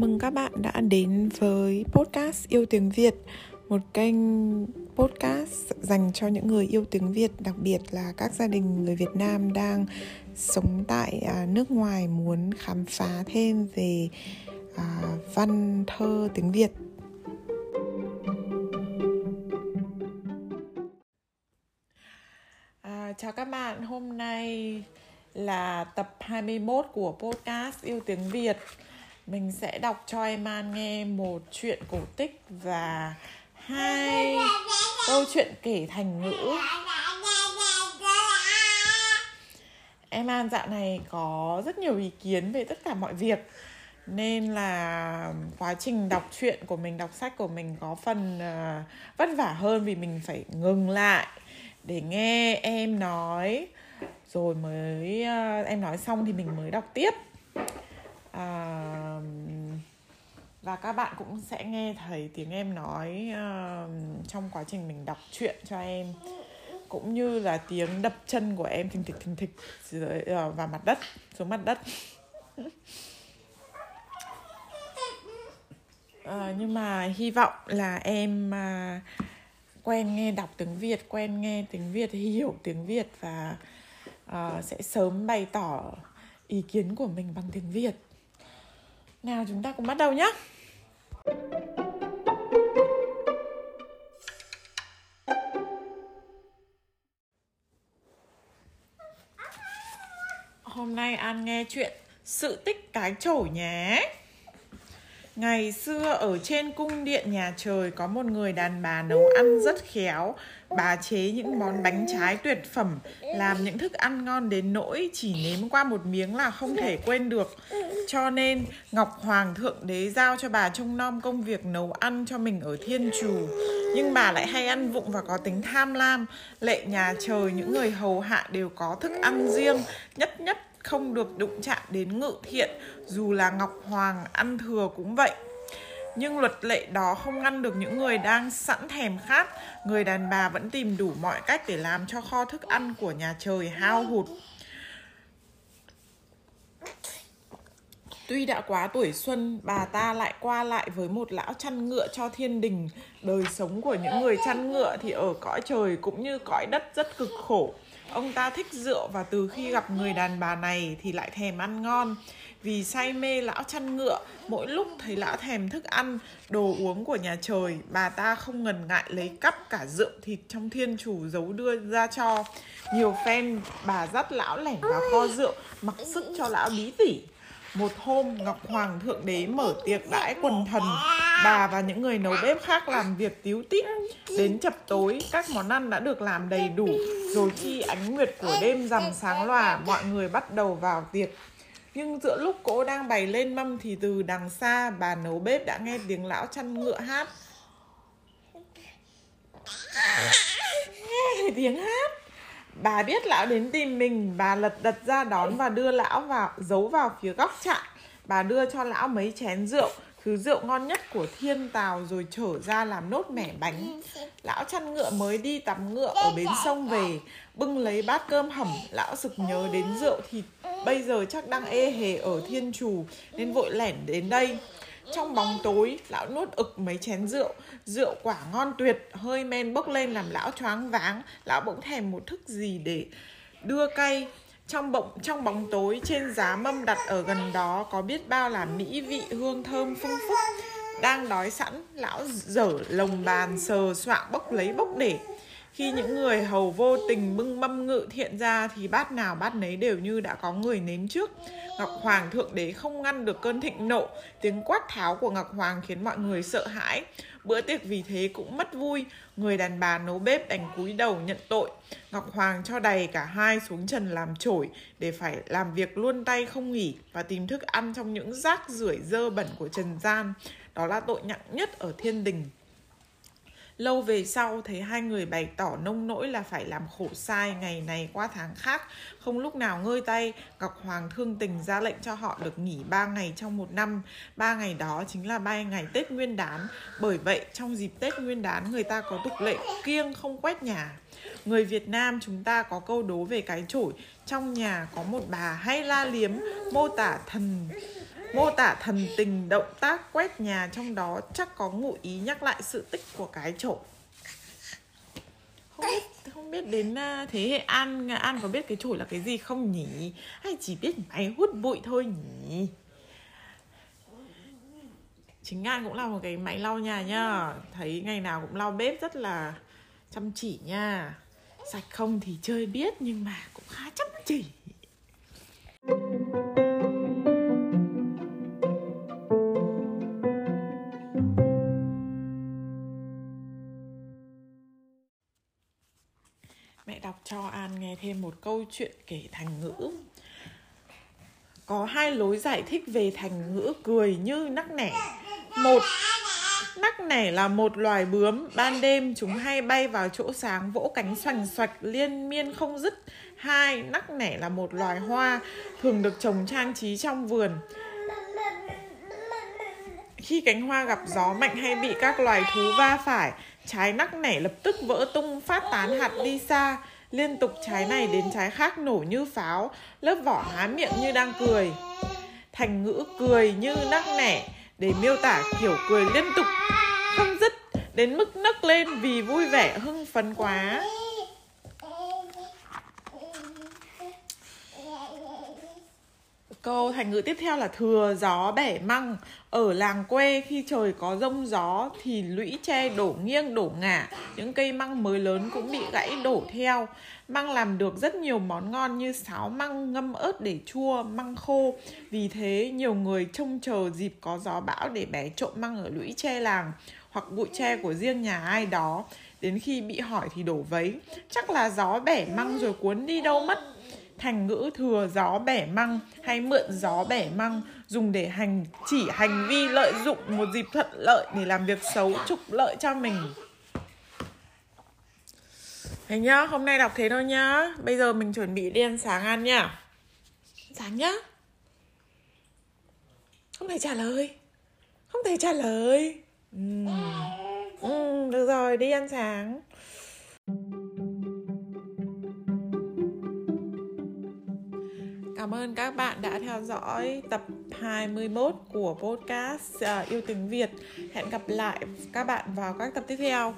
mừng các bạn đã đến với podcast Yêu Tiếng Việt Một kênh podcast dành cho những người yêu tiếng Việt Đặc biệt là các gia đình người Việt Nam đang sống tại à, nước ngoài Muốn khám phá thêm về à, văn thơ tiếng Việt. À, Chào các bạn, hôm nay là tập 21 của podcast Yêu Tiếng Việt mình sẽ đọc cho em An nghe một chuyện cổ tích và hai câu chuyện kể thành ngữ. Em An dạo này có rất nhiều ý kiến về tất cả mọi việc, nên là quá trình đọc truyện của mình, đọc sách của mình có phần ờ, vất vả hơn vì mình phải ngừng lại để nghe em nói. Rồi mới ờ, em nói xong thì mình mới đọc tiếp à, và các bạn cũng sẽ nghe thấy tiếng em nói uh, trong quá trình mình đọc truyện cho em cũng như là tiếng đập chân của em thình thịch thình thịch dưới uh, vào mặt đất xuống mặt đất. Uh, nhưng mà hy vọng là em uh, quen nghe đọc tiếng việt quen nghe tiếng việt hiểu tiếng việt và uh, sẽ sớm bày tỏ ý kiến của mình bằng tiếng việt nào, chúng ta cùng bắt đầu nhé. Hôm nay An nghe chuyện Sự tích cái chổi nhé. Ngày xưa ở trên cung điện nhà trời có một người đàn bà nấu ăn rất khéo. Bà chế những món bánh trái tuyệt phẩm, làm những thức ăn ngon đến nỗi chỉ nếm qua một miếng là không thể quên được. Cho nên Ngọc Hoàng Thượng Đế giao cho bà trông nom công việc nấu ăn cho mình ở thiên trù. Nhưng bà lại hay ăn vụng và có tính tham lam. Lệ nhà trời những người hầu hạ đều có thức ăn riêng, nhất nhất không được đụng chạm đến ngự thiện, dù là ngọc hoàng ăn thừa cũng vậy. Nhưng luật lệ đó không ngăn được những người đang sẵn thèm khát. Người đàn bà vẫn tìm đủ mọi cách để làm cho kho thức ăn của nhà trời hao hụt. Tuy đã quá tuổi xuân, bà ta lại qua lại với một lão chăn ngựa cho thiên đình. Đời sống của những người chăn ngựa thì ở cõi trời cũng như cõi đất rất cực khổ. Ông ta thích rượu và từ khi gặp người đàn bà này thì lại thèm ăn ngon. Vì say mê lão chăn ngựa, mỗi lúc thấy lão thèm thức ăn, đồ uống của nhà trời, bà ta không ngần ngại lấy cắp cả rượu thịt trong thiên chủ giấu đưa ra cho. Nhiều phen bà dắt lão lẻn vào kho rượu, mặc sức cho lão bí tỉ. Một hôm, Ngọc Hoàng Thượng Đế mở tiệc đãi quần thần, bà và những người nấu bếp khác làm việc tíu tít. Đến chập tối, các món ăn đã được làm đầy đủ, rồi khi ánh nguyệt của đêm rằm sáng lòa, mọi người bắt đầu vào tiệc. Nhưng giữa lúc cỗ đang bày lên mâm thì từ đằng xa, bà nấu bếp đã nghe tiếng lão chăn ngựa hát. Nghe tiếng hát Bà biết lão đến tìm mình, bà lật đật ra đón và đưa lão vào giấu vào phía góc trại. Bà đưa cho lão mấy chén rượu, thứ rượu ngon nhất của thiên tào rồi trở ra làm nốt mẻ bánh. Lão chăn ngựa mới đi tắm ngựa ở bến sông về, bưng lấy bát cơm hầm, lão sực nhớ đến rượu thịt. Bây giờ chắc đang ê hề ở thiên trù nên vội lẻn đến đây. Trong bóng tối, lão nuốt ực mấy chén rượu, rượu quả ngon tuyệt, hơi men bốc lên làm lão choáng váng, lão bỗng thèm một thức gì để đưa cay. Trong bỗng trong bóng tối trên giá mâm đặt ở gần đó có biết bao là mỹ vị hương thơm phung phúc. Đang đói sẵn, lão dở lồng bàn sờ soạng bốc lấy bốc để. Khi những người hầu vô tình bưng mâm ngự thiện ra thì bát nào bát nấy đều như đã có người nếm trước. Ngọc Hoàng thượng đế không ngăn được cơn thịnh nộ, tiếng quát tháo của Ngọc Hoàng khiến mọi người sợ hãi. Bữa tiệc vì thế cũng mất vui, người đàn bà nấu bếp đành cúi đầu nhận tội. Ngọc Hoàng cho đầy cả hai xuống trần làm chổi để phải làm việc luôn tay không nghỉ và tìm thức ăn trong những rác rưởi dơ bẩn của trần gian. Đó là tội nặng nhất ở thiên đình. Lâu về sau thấy hai người bày tỏ nông nỗi là phải làm khổ sai ngày này qua tháng khác. Không lúc nào ngơi tay, Ngọc Hoàng thương tình ra lệnh cho họ được nghỉ 3 ngày trong một năm. Ba ngày đó chính là ba ngày Tết Nguyên đán. Bởi vậy, trong dịp Tết Nguyên đán, người ta có tục lệ kiêng không quét nhà. Người Việt Nam chúng ta có câu đố về cái chổi. Trong nhà có một bà hay la liếm, mô tả thần Mô tả thần tình, động tác, quét nhà trong đó chắc có ngụ ý nhắc lại sự tích của cái chổi không biết không biết đến à, thế hệ an an có biết cái chổi là cái gì không nhỉ? Hay chỉ biết máy hút bụi thôi nhỉ? Chính an cũng là một cái máy lau nhà nhá. Thấy ngày nào cũng lau bếp rất là chăm chỉ nha. Sạch không thì chơi biết nhưng mà cũng khá chăm chỉ. mẹ nghe thêm một câu chuyện kể thành ngữ. Có hai lối giải thích về thành ngữ cười như nắc nẻ. Một, nắc nẻ là một loài bướm, ban đêm chúng hay bay vào chỗ sáng, vỗ cánh xoành xoạch, liên miên không dứt. Hai, nắc nẻ là một loài hoa, thường được trồng trang trí trong vườn. Khi cánh hoa gặp gió mạnh hay bị các loài thú va phải, trái nắc nẻ lập tức vỡ tung, phát tán hạt đi xa liên tục trái này đến trái khác nổ như pháo, lớp vỏ há miệng như đang cười. Thành ngữ cười như nắc nẻ, để miêu tả kiểu cười liên tục, không dứt đến mức nấc lên vì vui vẻ hưng phấn quá. Câu thành ngữ tiếp theo là thừa gió bẻ măng. Ở làng quê khi trời có rông gió thì lũy tre đổ nghiêng đổ ngả. Những cây măng mới lớn cũng bị gãy đổ theo. Măng làm được rất nhiều món ngon như sáo măng ngâm ớt để chua, măng khô. Vì thế nhiều người trông chờ dịp có gió bão để bẻ trộm măng ở lũy tre làng Hoặc bụi tre của riêng nhà ai đó. Đến khi bị hỏi thì đổ vấy. Chắc là gió bẻ măng rồi cuốn đi đâu mất thành ngữ thừa gió bẻ măng hay mượn gió bẻ măng dùng để hành chỉ hành vi lợi dụng một dịp thuận lợi để làm việc xấu trục lợi cho mình. Thế nhá, hôm nay đọc thế thôi nhá. Bây giờ mình chuẩn bị đi ăn sáng ăn nhá Sáng nhá. Không thể trả lời. Không thể trả lời. Ừ. Ừ, Được rồi, đi ăn sáng Cảm ơn các bạn đã theo dõi tập 21 của podcast uh, Yêu tiếng Việt. Hẹn gặp lại các bạn vào các tập tiếp theo.